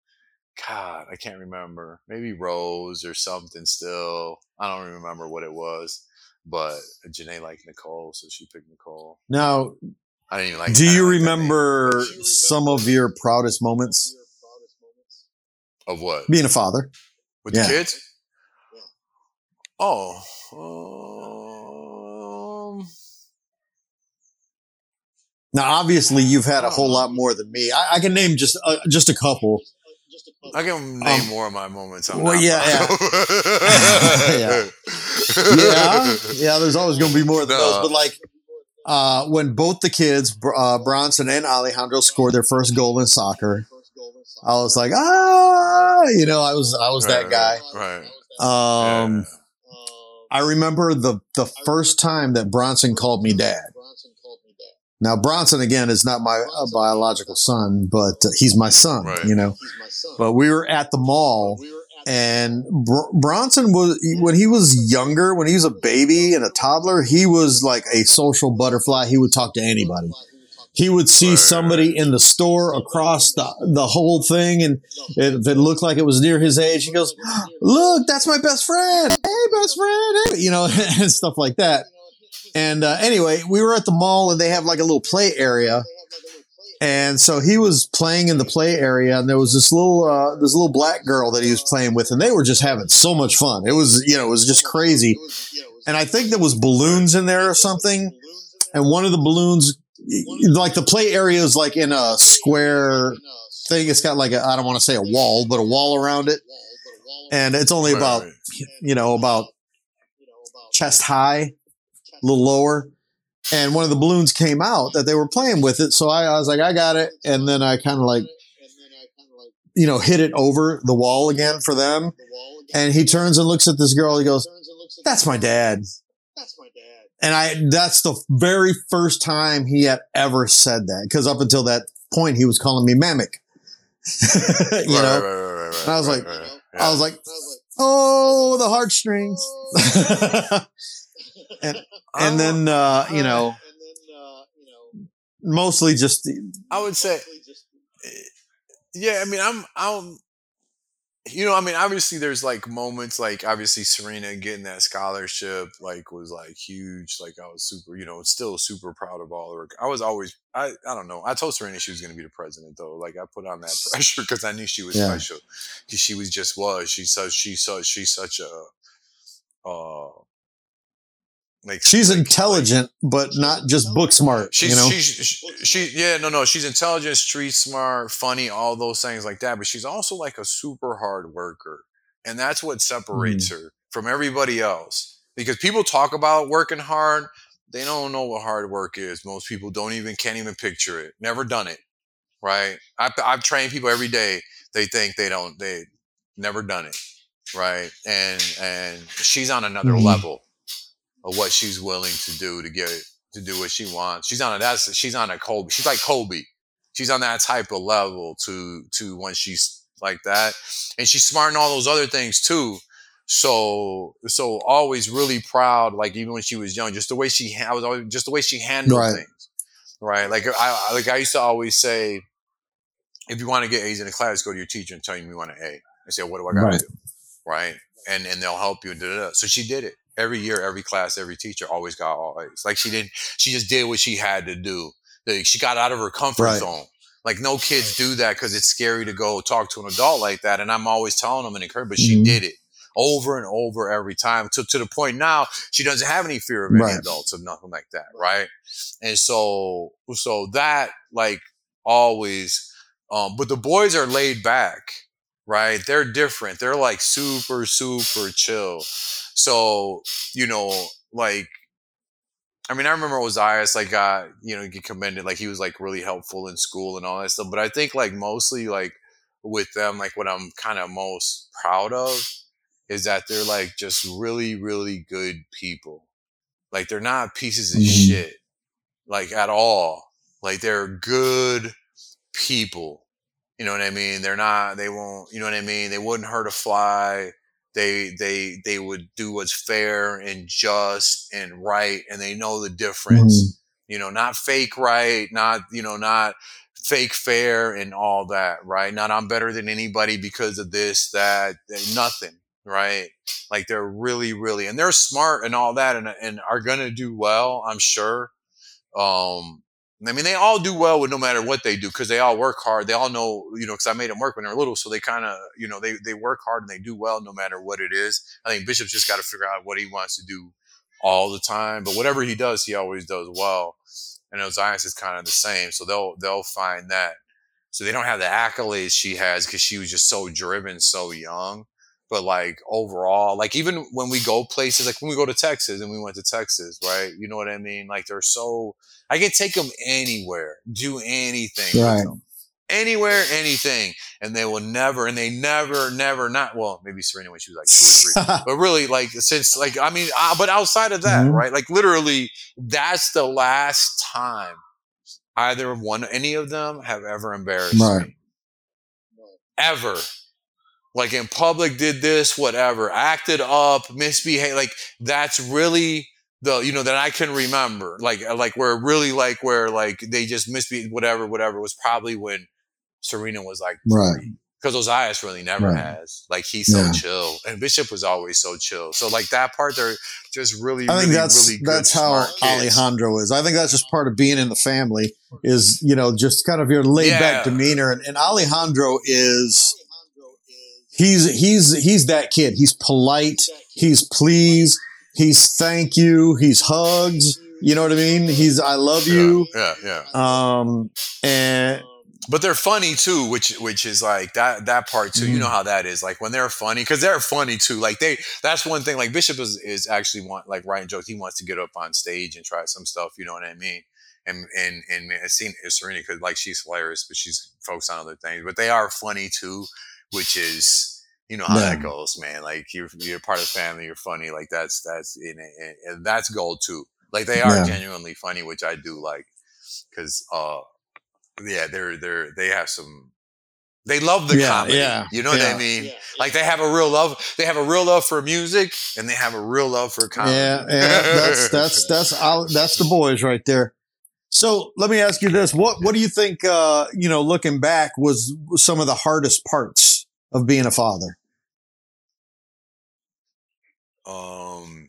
Speaker 2: God, I can't remember. Maybe Rose or something. Still, I don't remember what it was. But Janae liked Nicole, so she picked Nicole.
Speaker 1: now,
Speaker 2: I didn't even like.
Speaker 1: do you
Speaker 2: didn't like that
Speaker 1: remember some of your proudest moments?
Speaker 2: Of what?
Speaker 1: Being a father.
Speaker 2: With
Speaker 1: Yeah.
Speaker 2: the kids? Oh. Um,
Speaker 1: Now, obviously, you've had a whole lot more than me. I, I can name just uh, just a couple.
Speaker 2: I can name
Speaker 1: Um,
Speaker 2: more of my moments. I'm
Speaker 1: well, yeah,
Speaker 2: proud of.
Speaker 1: yeah, yeah. There's always going to be more than
Speaker 2: No.
Speaker 1: those, but like uh, when both the kids, uh, Bronson and Alejandro, scored their first goal in soccer, I was like, ah, you know, I was I was that guy.
Speaker 2: Right.
Speaker 1: Um, I remember the the first time that Bronson called me dad. Now Bronson again is not my uh, biological son, but uh, he's my son.
Speaker 2: Right.
Speaker 1: You know, but we were at the mall. And Br- Bronson was when he was younger, when he was a baby and a toddler, he was like a social butterfly. He would talk to anybody. He would see
Speaker 2: Right.
Speaker 1: somebody in the store across the the whole thing, and if it looked like it was near his age, he goes, "Look, that's my best friend. Hey, best friend," hey," you know, and stuff like that. And uh, anyway, we were at the mall, and they have like a little play area, and so he was playing in the play area, and there was this little uh, this little black girl that he was playing with, and they were just having so much fun. It was you know it was just crazy, and I think there was balloons in there or something, and one of the balloons, like the play area is like in a square thing. It's got like a I don't want to say a wall, but a wall around it, and it's only about you know about chest high, a little lower. And one of the balloons came out that they were playing with it. So I, I was like, I got it. And then I kind of like, you know, hit it over the wall again for them. And he turns and looks at this girl. He goes, That's my dad. That's my dad. And I, that's the very first time he had ever said that. Cause up until that point, he was calling me Mamek. you know,
Speaker 2: right, right, right, right,
Speaker 1: And I was like- I was like, Oh, the heartstrings. and
Speaker 2: I
Speaker 1: then, uh, you know, mostly just,
Speaker 2: I would say, yeah. I mean, I'm, I'm, you know, I mean, obviously, there's like moments, like obviously Serena getting that scholarship, like was like huge. Like I was super, you know, still super proud of all her. work. I was always, I, I don't know. I told Serena she was going to be the president, though. Like I put on that pressure because I knew she was
Speaker 1: Yeah.
Speaker 2: special. She was just was. She's such, she's such, she's such a, uh, like
Speaker 1: she's
Speaker 2: like-
Speaker 1: intelligent, but not just book smart,
Speaker 2: She's
Speaker 1: you know?
Speaker 2: she's she, she yeah no no she's intelligent, street smart, funny, all those things like that. But she's also like a super hard worker, and that's what separates
Speaker 1: Mm.
Speaker 2: her from everybody else. Because people talk about working hard, they don't know what hard work is. Most people don't even can't even picture it. Never done it, right? I've I've trained people every day. They think they don't they never done it, right? And and she's on another
Speaker 1: Mhm.
Speaker 2: level of what she's willing to do to get to do what she wants. She's on a that's she's on a Kobe. She's like Kobe. She's on that type of level to to when she's like that, and she's smart in all those other things too. So so always really proud. Like even when she was young, just the way she ha- I was always just the way she handled
Speaker 1: Right.
Speaker 2: things. Right. Like I like I used to always say, if you want to get A's in a class, go to your teacher and tell him you want an A. I say, what do I got to
Speaker 1: Right.
Speaker 2: do? Right. And and they'll help you. And da, da, da. So she did it every year, every class, every teacher always got all A's. Like she didn't. She just did what she had to do. Like, she got out of her comfort
Speaker 1: Right.
Speaker 2: zone. Like no kids do that because it's scary to go talk to an adult like that. And I'm always telling them and encouraging, but she
Speaker 1: Mhm.
Speaker 2: did it over and over every time to, to the point now she doesn't have any fear of any
Speaker 1: Right.
Speaker 2: adults or nothing like that. Right. And so, so that like always, um, but the boys are laid back, right? They're different. They're like super, super chill. So, you know, like, I mean, I remember Ozias, like, got, you know, get commended, like, he was, like, really helpful in school and all that stuff. But I think, like, mostly, like, with them, like, what I'm kind of most proud of is that they're, like, just really, really good people. Like, they're not pieces of
Speaker 1: Mhm.
Speaker 2: shit, like, at all. Like, they're good people. You know what I mean? They're not, they won't, you know what I mean? They wouldn't hurt a fly they they they would do what's fair and just and right and they know the difference. You know not fake right not you know not fake fair and all that right? Not i'm better than anybody because of this that that- nothing right? Like they're really really and they're smart and all that and, and are gonna do well i'm sure. Um I mean, they all do well with no matter what they do because they all work hard. They all know, you know, because I made them work when they were little, so they kind of, you know, they they work hard and they do well no matter what it is. I think Bishop's just got to figure out what he wants to do all the time, but whatever he does, he always does well. And Ozias is kind of the same, so they'll they'll find that. So they don't have the accolades she has because she was just so driven, so young. But like overall, like even when we go places, like when we go to Texas and we went to Texas, right? You know what I mean? Like they're so I can take them anywhere, do anything,
Speaker 1: Right.
Speaker 2: anywhere, anything, and they will never, and they never, never, not well, maybe Serena when she was like two or three, but really, like since, like I mean, uh, but outside of that,
Speaker 1: Mhm.
Speaker 2: right? Like literally, that's the last time either one, any of them have ever embarrassed
Speaker 1: Right.
Speaker 2: me, ever. Like in public, did this, whatever, acted up, misbehaved. Like that's really the you know that I can remember. Like uh, like where really like where like they just misbehaved, whatever, whatever was probably when Serena was like
Speaker 1: Right.
Speaker 2: because Ozias really never
Speaker 1: Right.
Speaker 2: has. Like he's so
Speaker 1: Yeah.
Speaker 2: chill, and Bishop was always so chill. So like that part, they're just really.
Speaker 1: I think
Speaker 2: really,
Speaker 1: that's
Speaker 2: really good,
Speaker 1: that's how. Alejandro is. I think that's just part of being in the family is you know just kind of your laid back
Speaker 2: Yeah.
Speaker 1: demeanor. And, and Alejandro is he's he's he's that kid. He's polite. He's please. He's thank you. He's hugs. You know what I mean? He's I love you.
Speaker 2: Yeah, yeah, yeah.
Speaker 1: Um and
Speaker 2: But they're funny too, which which is like that that part too. You
Speaker 1: Mhm.
Speaker 2: know how that is. Like when they're funny, because they're funny too. Like they that's one thing. Like Bishop is is actually want like Ryan jokes. He wants to get up on stage and try some stuff. You know what I mean? And and and man, I've seen Serena because like she's hilarious, but she's focused on other things. But they are funny too, which is you know how that goes, man. Like you're you're part of the family. You're funny. Like that's that's in it, and that's gold too. Like they are
Speaker 1: Yeah.
Speaker 2: genuinely funny, which I do like because uh yeah, they're they're they have some. They love the
Speaker 1: Yeah,
Speaker 2: comedy.
Speaker 1: yeah,
Speaker 2: you know what I
Speaker 1: yeah.
Speaker 2: mean? Like they have a real love. They have a real love for music, and they have a real love for comedy.
Speaker 1: Yeah, yeah, that's that's that's Al- that's the boys right there. So let me ask you this: what what do you think? Uh, you know, looking back, was some of the hardest parts of being a father?
Speaker 2: um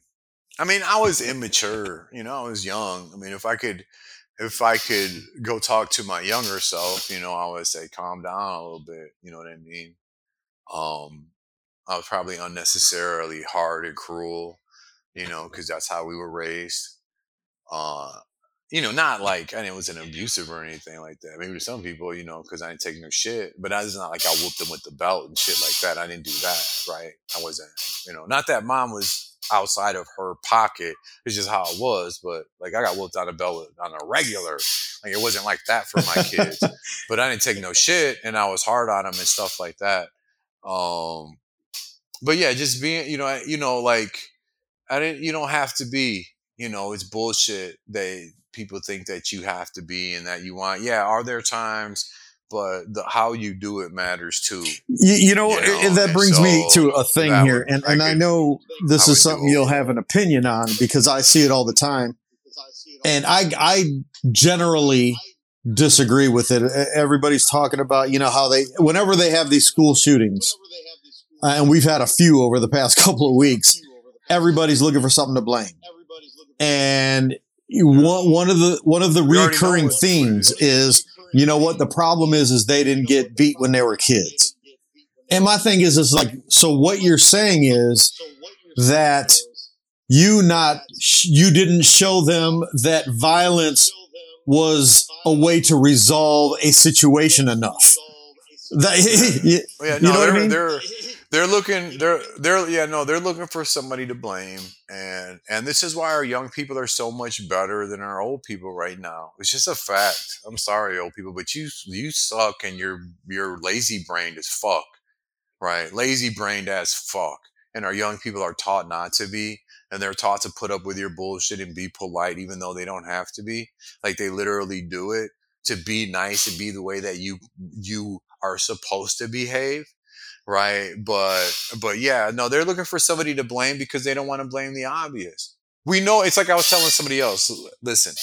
Speaker 2: i mean i was immature you know i was young. I mean if i could if i could go talk to my younger self you know i would say calm down a little bit you know what i mean? Um i was probably unnecessarily hard and cruel you know because that's how we were raised. Uh you know not like i mean it was an abusive or anything like that maybe to some people you know because i didn't take no shit but it's not like i whooped them with the belt and shit like that i didn't do that right i wasn't you know, not that mom was outside of her pocket. It's just how it was. But like I got whooped on a belt on a regular. Like it wasn't like that for my kids. but I didn't take no shit, and I was hard on them and stuff like that. Um, but yeah, just being, you know, you know, like I didn't. You don't have to be. You know, it's bullshit. They people think that you have to be and that you want. Yeah, are there times? But the, how you do it matters too.
Speaker 1: You, you know,
Speaker 2: You know,
Speaker 1: that brings me to a thing here,
Speaker 2: would-
Speaker 1: and
Speaker 2: I
Speaker 1: and I know this is something you'll have an opinion on because I see it all the time, and I I generally disagree with it. Everybody's talking about you know how they whenever they have these school shootings, uh, and we've had a few over the past couple of weeks. Everybody's looking for something to blame, and one one of the one of the recurring themes is you know what the problem is is they didn't get beat when they were kids. And my thing is, is like, so what you're saying is that you not, you didn't show them that violence was a way to resolve a situation enough. That, you
Speaker 2: Oh, yeah,
Speaker 1: you know what I mean?
Speaker 2: They're looking they're they're yeah no they're looking for somebody to blame and and this is why our young people are so much better than our old people right now. It's just a fact. I'm sorry old people but you you suck and you're you're lazy brained as fuck right? Lazy brained as fuck. And our young people are taught not to be and they're taught to put up with your bullshit and be polite even though they don't have to be. Like they literally do it to be nice and be the way that you you are supposed to behave right but but yeah no they're looking for somebody to blame because they don't want to blame the obvious we know it's like i was telling somebody else listen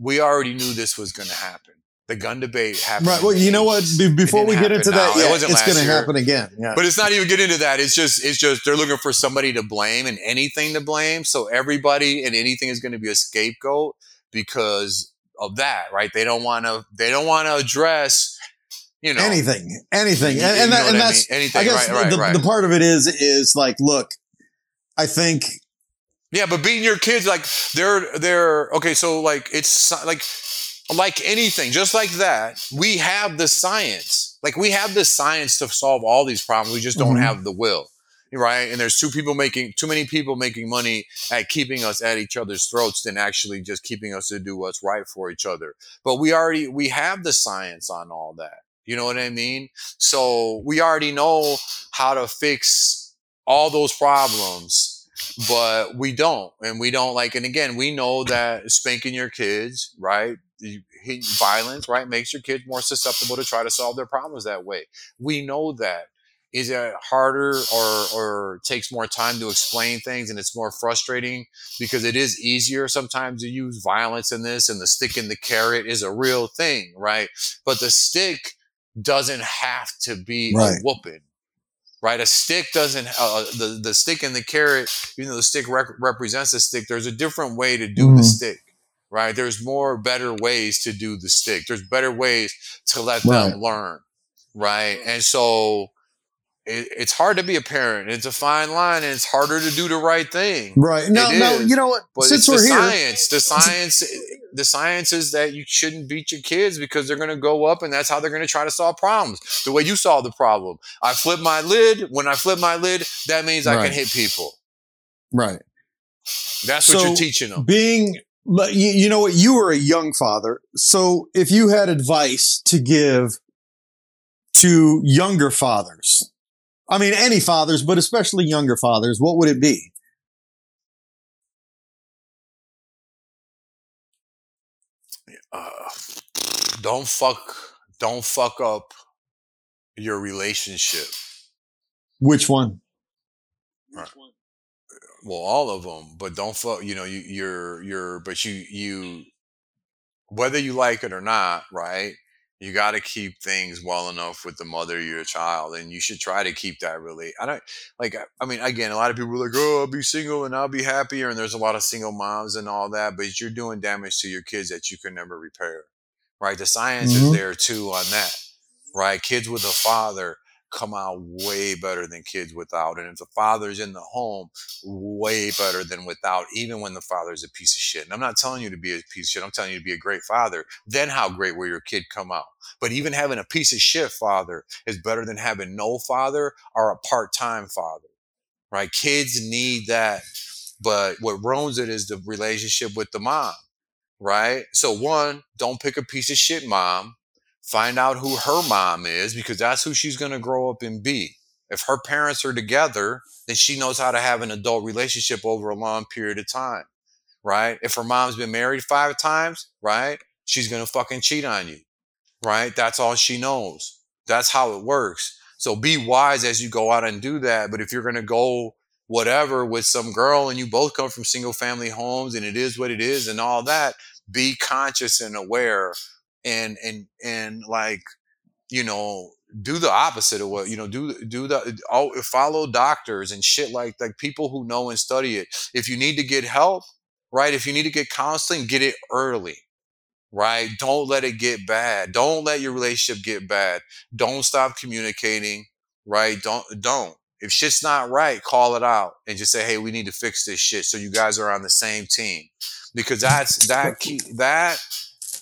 Speaker 2: we already knew this was going to happen the gun debate happened
Speaker 1: right. Well, you know what? Be- before we get into
Speaker 2: happen
Speaker 1: that,
Speaker 2: now. It
Speaker 1: it's going to happen again. Yeah.
Speaker 2: But it's not even get into that. It's just it's just they're looking for somebody to blame and anything to blame. So everybody and anything is going to be a scapegoat because of that, right? They don't want to they don't want to address you know
Speaker 1: anything, anything,
Speaker 2: you-
Speaker 1: and, and, that, and
Speaker 2: I
Speaker 1: that's
Speaker 2: mean? anything,
Speaker 1: I guess
Speaker 2: right, right,
Speaker 1: the,
Speaker 2: right.
Speaker 1: the part of it is is like, look, I think
Speaker 2: Yeah, but beating your kids like they're they're okay. So like it's like like anything, just like that. We have the science. Like we have the science to solve all these problems. We just don't
Speaker 1: Mhm.
Speaker 2: have the will, right? And there's two people making too many people making money at keeping us at each other's throats than actually just keeping us to do what's right for each other. But we already we have the science on all that. You know what I mean? So we already know how to fix all those problems but we don't and we don't like and again we know that spanking your kids right violence right makes your kids more susceptible to try to solve their problems that way. We know that. Is it harder or or takes more time to explain things and it's more frustrating because it is easier sometimes to use violence in this and the stick and the carrot is a real thing right? But the stick doesn't have to be a
Speaker 1: Right.
Speaker 2: whooping right? A stick doesn't uh, the the stick and the carrot. Even though the stick rec- represents a stick, there's a different way to do the
Speaker 1: Mhm.
Speaker 2: stick, right? There's more better ways to do the stick. There's better ways to let
Speaker 1: Right.
Speaker 2: them learn, right? And so it, it's hard to be a parent. It's a fine line, and it's harder to do the right thing.
Speaker 1: right
Speaker 2: It
Speaker 1: now
Speaker 2: is,
Speaker 1: you know what?
Speaker 2: But
Speaker 1: Since
Speaker 2: it's
Speaker 1: we're
Speaker 2: the
Speaker 1: here,
Speaker 2: science. The science. The science is that you shouldn't beat your kids because they're going to go up, and that's how they're going to try to solve problems. The way you solve the problem. I flip my lid. When I flip my lid, that means I can hit people.
Speaker 1: right?
Speaker 2: That's what
Speaker 1: So,
Speaker 2: you're teaching them.
Speaker 1: Being, but you know what? You were a young father, so if you had advice to give to younger fathers, I mean, any fathers, but especially younger fathers, what would it be?
Speaker 2: Uh, don't fuck. Don't fuck up your relationship.
Speaker 1: Which one?
Speaker 2: Well, all of them, but don't fuck. You know, you, you're you're, but you you, whether you like it or not, right? You got to keep things well enough with the mother of your child, and you should try to keep that really. I don't like. I- mean, again, a lot of people are like, "Oh, I'll be single and I'll be happier," and there's a lot of single moms and all that, but you're doing damage to your kids that you can never repair, right? The science
Speaker 1: Mhm.
Speaker 2: is there too on that, right? Kids with a father come out way better than kids without, and if the father's in the home, way better than without, even when the father's a piece of shit. And I'm not telling you to be a piece of shit. I'm telling you to be a great father. Then how great will your kid come out? But even having a piece of shit father is better than having no father or a part-time father. Right? Kids need that. But what ruins it is the relationship with the mom. Right? So one, don't pick a piece of shit mom. Find out who her mom is because that's who she's going to grow up and be. If her parents are together, then she knows how to have an adult relationship over a long period of time, right? If her mom's been married five times, right? She's gonna fucking cheat on you, right? That's all she knows. That's how it works. So be wise as you go out and do that. But if you're gonna go whatever with some girl and you both come from single family homes and it is what it is and all that, be conscious and aware and and and like, you know, do the opposite of what you know do do the oh, follow doctors and shit like like people who know and study it. If you need to get help right if you need to get counseling get it early right? Don't let it get bad. Don't let your relationship get bad. Don't stop communicating right? Don't don't. If shit's not right call it out and just say hey we need to fix this shit. So you guys are on the same team because that's that keep that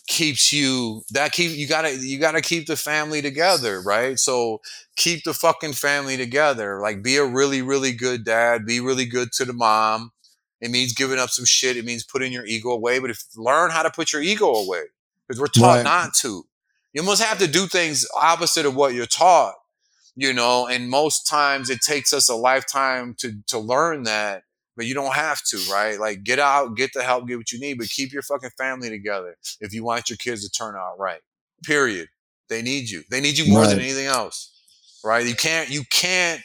Speaker 2: keeps you that keep you gotta you gotta keep the family together right? So keep the fucking family together. Like be a really really good dad be really good to the mom. It means giving up some shit. It means putting your ego away but if learn how to put your ego away because we're taught
Speaker 1: Right.
Speaker 2: not to. You must have to do things opposite of what you're taught you know and most times it takes us a lifetime to to learn that but you don't have to, right? Like get out, get the help, get what you need, but keep your fucking family together if you want your kids to turn out right. Period. They need you. They need you more than anything else. Right? You can't you can't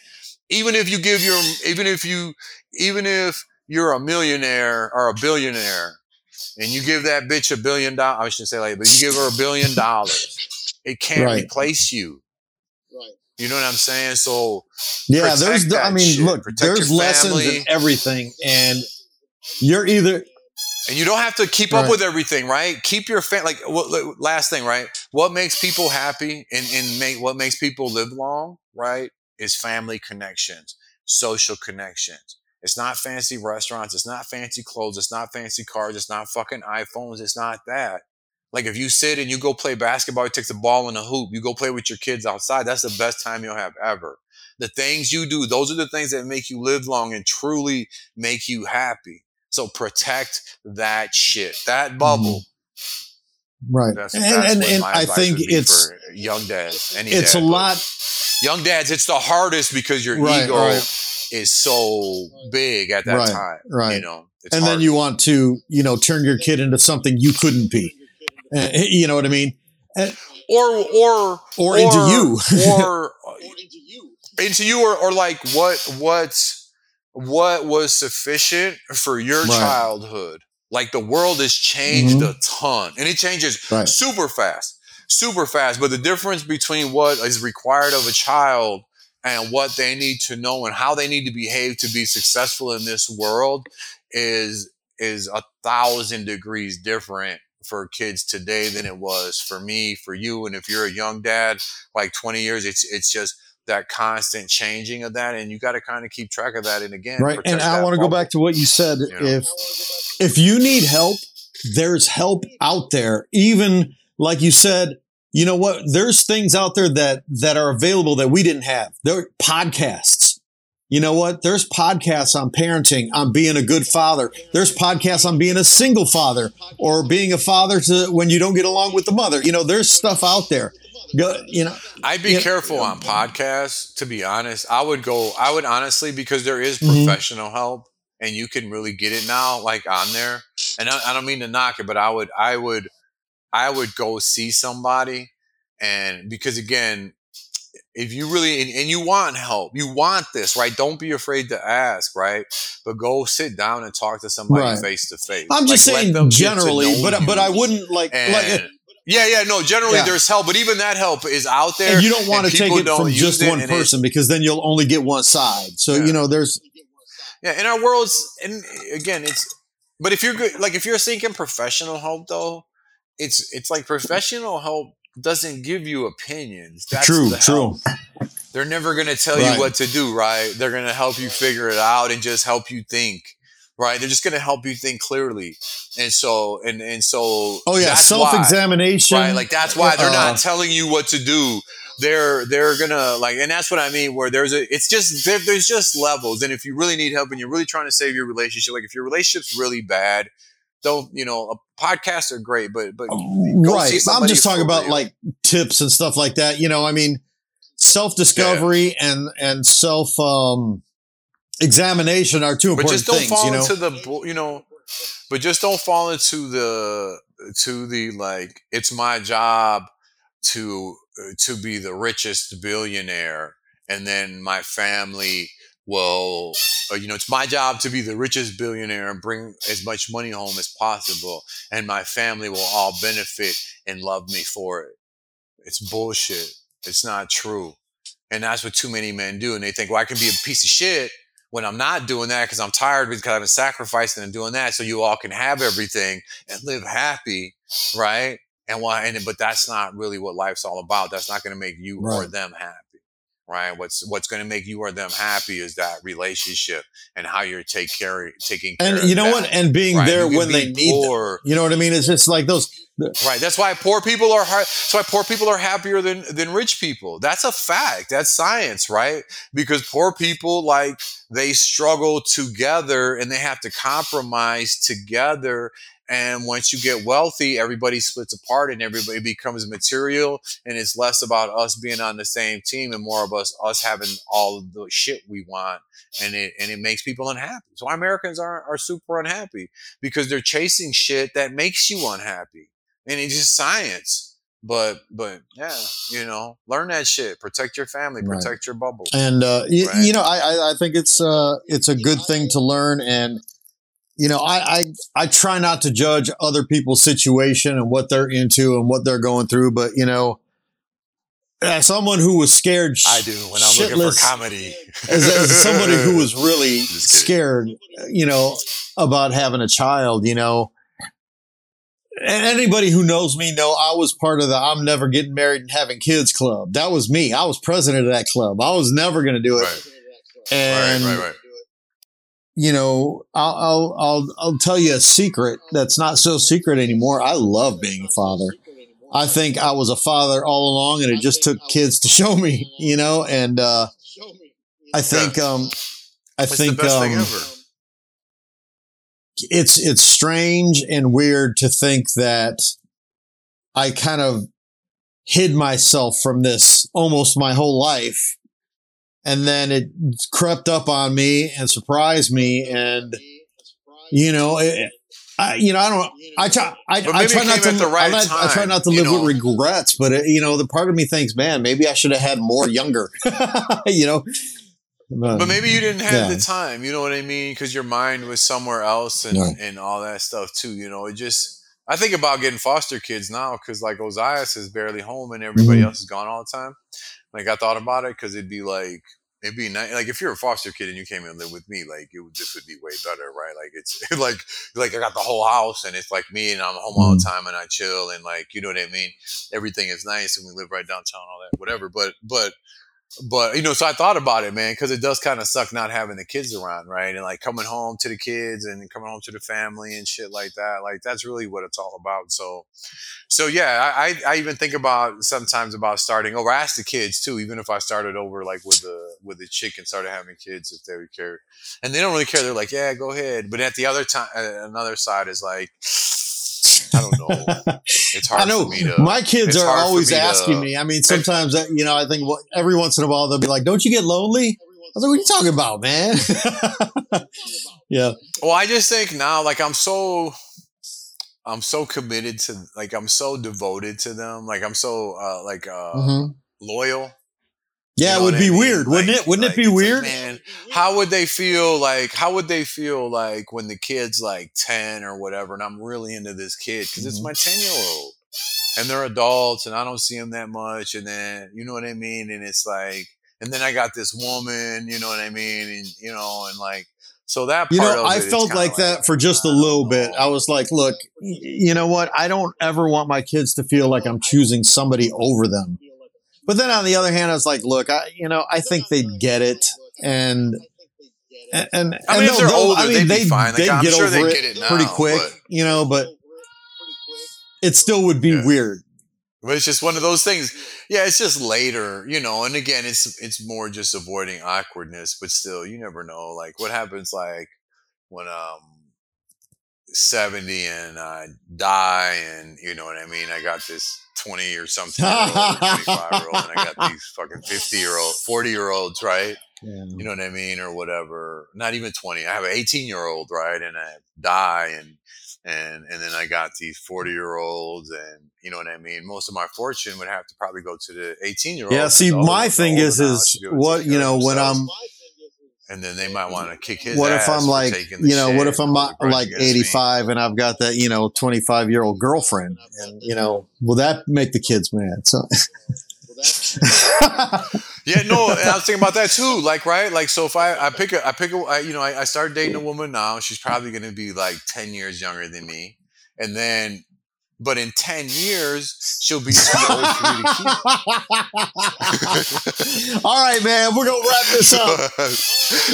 Speaker 2: even if you give your even if you even if you're a millionaire or a billionaire and you give that bitch a billion dollars, I shouldn't say like, but you give her a billion dollars, it can't
Speaker 1: Right.
Speaker 2: replace you.
Speaker 3: Right.
Speaker 2: You know what I'm saying? So
Speaker 1: Yeah, there's. The, I mean,
Speaker 2: shit.
Speaker 1: look,
Speaker 2: Protect
Speaker 1: there's lessons in everything, and you're either
Speaker 2: and you don't have to keep up with everything, right? Keep your fan like what, last thing, right? What makes people happy and and make what makes people live long, right? Is family connections, social connections. It's not fancy restaurants. It's not fancy clothes. It's not fancy cars. It's not fucking iPhones. It's not that. Like if you sit and you go play basketball, you take the ball in a hoop, you go play with your kids outside. That's the best time you'll have ever. The things you do, those are the things that make you live long and truly make you happy. So protect that shit, that mm-hmm. bubble.
Speaker 1: Right.
Speaker 2: That's,
Speaker 1: and
Speaker 2: that's
Speaker 1: and, and I think it's
Speaker 2: young dads. Any
Speaker 1: it's
Speaker 2: dad,
Speaker 1: a lot
Speaker 2: Young dads, it's the hardest because your
Speaker 1: Right,
Speaker 2: ego
Speaker 1: right.
Speaker 2: is so big at that
Speaker 1: Right,
Speaker 2: time.
Speaker 1: right.
Speaker 2: You know, it's
Speaker 1: and
Speaker 2: hard.
Speaker 1: then you want to, you know, turn your kid into something you couldn't be. Uh, you know what I mean?
Speaker 2: or or
Speaker 1: Or into you.
Speaker 2: or into you into you, or, or like what what's what was sufficient for your
Speaker 1: Right.
Speaker 2: childhood like the world has changed
Speaker 1: Mhm.
Speaker 2: a ton and it changes
Speaker 1: Right.
Speaker 2: super fast super fast but the difference between what is required of a child and what they need to know and how they need to behave to be successful in this world is is a thousand degrees different for kids today than it was for me for you and if you're a young dad like 20 years it's it's just that constant changing of that and you got to kind of keep track of that and again
Speaker 1: right. And I want to go back to what you said.
Speaker 2: You know?
Speaker 1: If if you need help, there's help out there. Even like you said, you know what? There's things out there that that are available that we didn't have. There podcasts. You know what? There's podcasts on parenting, on being a good father. There's podcasts on being a single father or being a father to when you don't get along with the mother. You know, there's stuff out there. Go, you know,
Speaker 2: I'd be careful on podcasts, to be honest. I would go, I would honestly, because there is
Speaker 1: Mhm.
Speaker 2: professional help and you can really get it now, like on there. And I, I don't mean to knock it, but I would, I would, I would go see somebody. And because again, if you really, and, and you want help, you want this, right? Don't be afraid to ask, right? But go sit down and talk to somebody face to face.
Speaker 1: I'm just
Speaker 2: Like,
Speaker 1: saying
Speaker 2: them
Speaker 1: generally, but but. I wouldn't like like
Speaker 2: uh, yeah, yeah, no. Generally,
Speaker 1: Yeah.
Speaker 2: there's help, but even that help is out there.
Speaker 1: and you don't want to take it from just
Speaker 2: it,
Speaker 1: one
Speaker 2: and it-
Speaker 1: person because then you'll only get one side. So
Speaker 2: Yeah.
Speaker 1: you know, there's
Speaker 2: Yeah, in our worlds, and again, it's. But if you're good, like if you're seeking professional help, though, it's it's like professional help doesn't give you opinions. That's
Speaker 1: true,
Speaker 2: the
Speaker 1: true.
Speaker 2: They're never going to tell
Speaker 1: Right.
Speaker 2: you what to do, right? They're going to help you figure it out and just help you think, right? They're just going to help you think clearly, and so and and so.
Speaker 1: Oh yeah, self examination.
Speaker 2: right? Like that's why they're
Speaker 1: Uh,
Speaker 2: not telling you what to do. They're they're gonna like, and that's what I mean. Where there's a, it's just there, there's just levels, and if you really need help and you're really trying to save your relationship, like if your relationship's really bad, don't you know? Podcasts are great, but but go
Speaker 1: right. I'm just talking about
Speaker 2: real.
Speaker 1: like tips and stuff like that. You know, I mean, self discovery and and self um examination are two
Speaker 2: but
Speaker 1: important
Speaker 2: just don't
Speaker 1: things.
Speaker 2: fall
Speaker 1: You know,
Speaker 2: into the you know but just don't fall into the to the like it's my job to uh, to be the richest billionaire and then my family will uh, you know it's my job to be the richest billionaire and bring as much money home as possible and my family will all benefit and love me for it it's bullshit it's not true and that's what too many men do and they think well i can be a piece of shit when I'm not doing that because I'm tired because I've been sacrificing and doing that so you all can have everything and live happy, right? And why and but that's not really what life's all about. That's not going to make you or them happy. Right? What's what's going to make you or them happy is that relationship and how you're take care taking care
Speaker 1: and
Speaker 2: of
Speaker 1: you know what? And being
Speaker 2: right?
Speaker 1: there when
Speaker 2: be
Speaker 1: they need them. You know what I mean? It's just like those.
Speaker 2: Right. That's why poor people are hard. That's why poor people are happier than than rich people. That's a fact. That's science, right? Because poor people like they struggle together and they have to compromise together. And once you get wealthy, everybody splits apart and everybody becomes material. And it's less about us being on the same team and more of us us having all the shit we want. And it and it makes people unhappy. So why Americans are are super unhappy because they're chasing shit that makes you unhappy and it's just science. But but yeah, you know, learn that shit. Protect your family.
Speaker 1: Right.
Speaker 2: Protect your bubble.
Speaker 1: and uh, y-
Speaker 2: Right.
Speaker 1: you know, I, I I think it's uh it's a good thing to learn, and you know, I, I I try not to judge other people's situation and what they're into and what they're going through, but you know, as someone who was scared,
Speaker 2: I do when I'm looking for comedy.
Speaker 1: as, as somebody who was really scared, you know, about having a child, you know. And anybody who knows me know I was part of the I'm never getting married and having kids club. That was me. I was president of that club. I was never going to do it.
Speaker 2: Right,
Speaker 1: And
Speaker 2: right, right, right.
Speaker 1: You know, I'll, I'll I'll I'll tell you a secret that's not so secret anymore. I love being a father. I think I was a father all along, and it just took kids to show me, you know. And uh, I think um, I think
Speaker 2: the best thing
Speaker 1: um, it's it's strange and weird to think that I kind of hid myself from this almost my whole life, and then it crept up on me and surprised me, and you know, it, I you know I don't I try I, I try not to
Speaker 2: the right
Speaker 1: not- I try not to live
Speaker 2: know.
Speaker 1: with regrets, but it, you know the part of me thinks, man, maybe I should have had more younger, you know.
Speaker 2: But maybe you didn't have
Speaker 1: yeah.
Speaker 2: the time, you know what I mean? Because your mind was somewhere else and,
Speaker 1: Right.
Speaker 2: and all that stuff too. You know, it just, I think about getting foster kids now because like Ozias is barely home and everybody
Speaker 1: Mhm.
Speaker 2: else is gone all the time. Like I thought about it because it'd be like, it'd be nice. Like if you're a foster kid and you came and lived with me, like it would, this would be way better, right? Like it's like, like I got the whole house and it's like me and I'm home all the mm. time and I chill and like, you know what I mean? Everything is nice and we live right downtown, all that, whatever. But, but, but you know, so I thought about it, man, because it does kind of suck not having the kids around, right? And like coming home to the kids and coming home to the family and shit like that. Like that's really what it's all about. So, so yeah, I, I, even think about sometimes about starting over. I ask the kids too, even if I started over like with the with the chick and started having kids, if they would care, and they don't really care. They're like, yeah, go ahead. But at the other time, uh, another side is like, I don't know. It's hard
Speaker 1: I know
Speaker 2: for me to.
Speaker 1: my kids are always
Speaker 2: me to-
Speaker 1: asking me. I mean, sometimes that, you know, I think what, every once in a while they'll be like, "Don't you get lonely?" I was like, "What are you talking about, man?" yeah,
Speaker 2: Well, I just think now, like I'm so, I'm so committed to, like I'm so devoted to them, like I'm so, uh, like uh,
Speaker 1: Mhm.
Speaker 2: loyal.
Speaker 1: Yeah,
Speaker 2: You
Speaker 1: it would be
Speaker 2: I mean?
Speaker 1: weird, wouldn't it? Wouldn't
Speaker 2: like,
Speaker 1: it be
Speaker 2: it's like,
Speaker 1: weird?
Speaker 2: man, how would they feel like? How would they feel like when the kid's like ten or whatever, and I'm really into this kid because it's
Speaker 1: Mhm.
Speaker 2: my ten year old, and they're adults, and I don't see them that much, and then you know what I mean, and it's like, and then I got this woman, you know what I mean, and you know, and like. So that part
Speaker 1: You know,
Speaker 2: of
Speaker 1: I
Speaker 2: it
Speaker 1: felt like that for just a little bit. I was like, "Look, you know what? I don't ever want my kids to feel like I'm choosing somebody over them." But then on the other hand, I was like, "Look, I, you know, I think they'd get it." And and, and,
Speaker 2: I mean,
Speaker 1: and
Speaker 2: if they're older,
Speaker 1: I mean,
Speaker 2: they'd, be
Speaker 1: they
Speaker 2: fine. Like,
Speaker 1: they'd
Speaker 2: I'm
Speaker 1: get
Speaker 2: sure
Speaker 1: over
Speaker 2: they'd
Speaker 1: it,
Speaker 2: get it
Speaker 1: pretty
Speaker 2: now,
Speaker 1: quick,
Speaker 2: but-
Speaker 1: you know. But it still would be
Speaker 2: Yeah.
Speaker 1: weird.
Speaker 2: But it's just one of those things. Yeah, it's just later, you know. And again, it's it's more just avoiding awkwardness. But still, you never know. Like what happens, like when um seventy and I die, and you know what I mean. I got this twenty or something year old, twenty five year old, and I got these fucking fifty year old, forty year olds, right?
Speaker 1: Yeah.
Speaker 2: You know what I mean, or whatever. Not even twenty. I have an eighteen year old, right, and I die, and and and then I got these forty year olds, and you know what I mean. Most of my fortune would have to probably go to the eighteen year old.
Speaker 1: Yeah. See, my thing is, is what you know when I'm
Speaker 2: and then they might want to kick his.
Speaker 1: what if
Speaker 2: ass
Speaker 1: I'm like, you know, what if I'm
Speaker 2: and hold a grudge
Speaker 1: like
Speaker 2: against me.
Speaker 1: 85 and I've got that, you know, 25 year old girlfriend and, you know, will that make the kids mad? So,
Speaker 2: Yeah, no, and I was thinking about that too. Like, right, like, so if I I pick a I pick a I, you know I, I start dating a woman now, she's probably going to be like ten years younger than me, and then, but in ten years she'll be too old for me to keep.
Speaker 1: all right, man, we're going to wrap this up.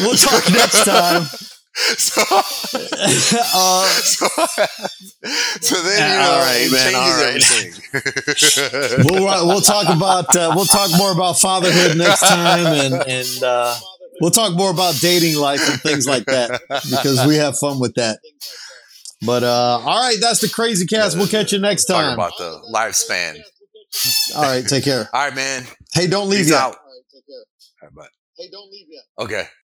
Speaker 1: We'll talk next time.
Speaker 2: So,
Speaker 1: uh,
Speaker 2: so, so then you know,
Speaker 1: All right, man, all right. we'll, we'll talk about, uh, we'll talk more about fatherhood next time and, and, uh, we'll talk more about dating life and things like that because we have fun with that. But, uh, all right, that's the crazy cast. We'll catch you next
Speaker 2: Talk
Speaker 1: time.
Speaker 2: about the lifespan.
Speaker 1: All right, take care.
Speaker 2: All right, man.
Speaker 1: Hey, don't leave
Speaker 2: Peace
Speaker 1: yet.
Speaker 2: out. All right, bye.
Speaker 3: Hey, don't leave yet.
Speaker 2: Okay.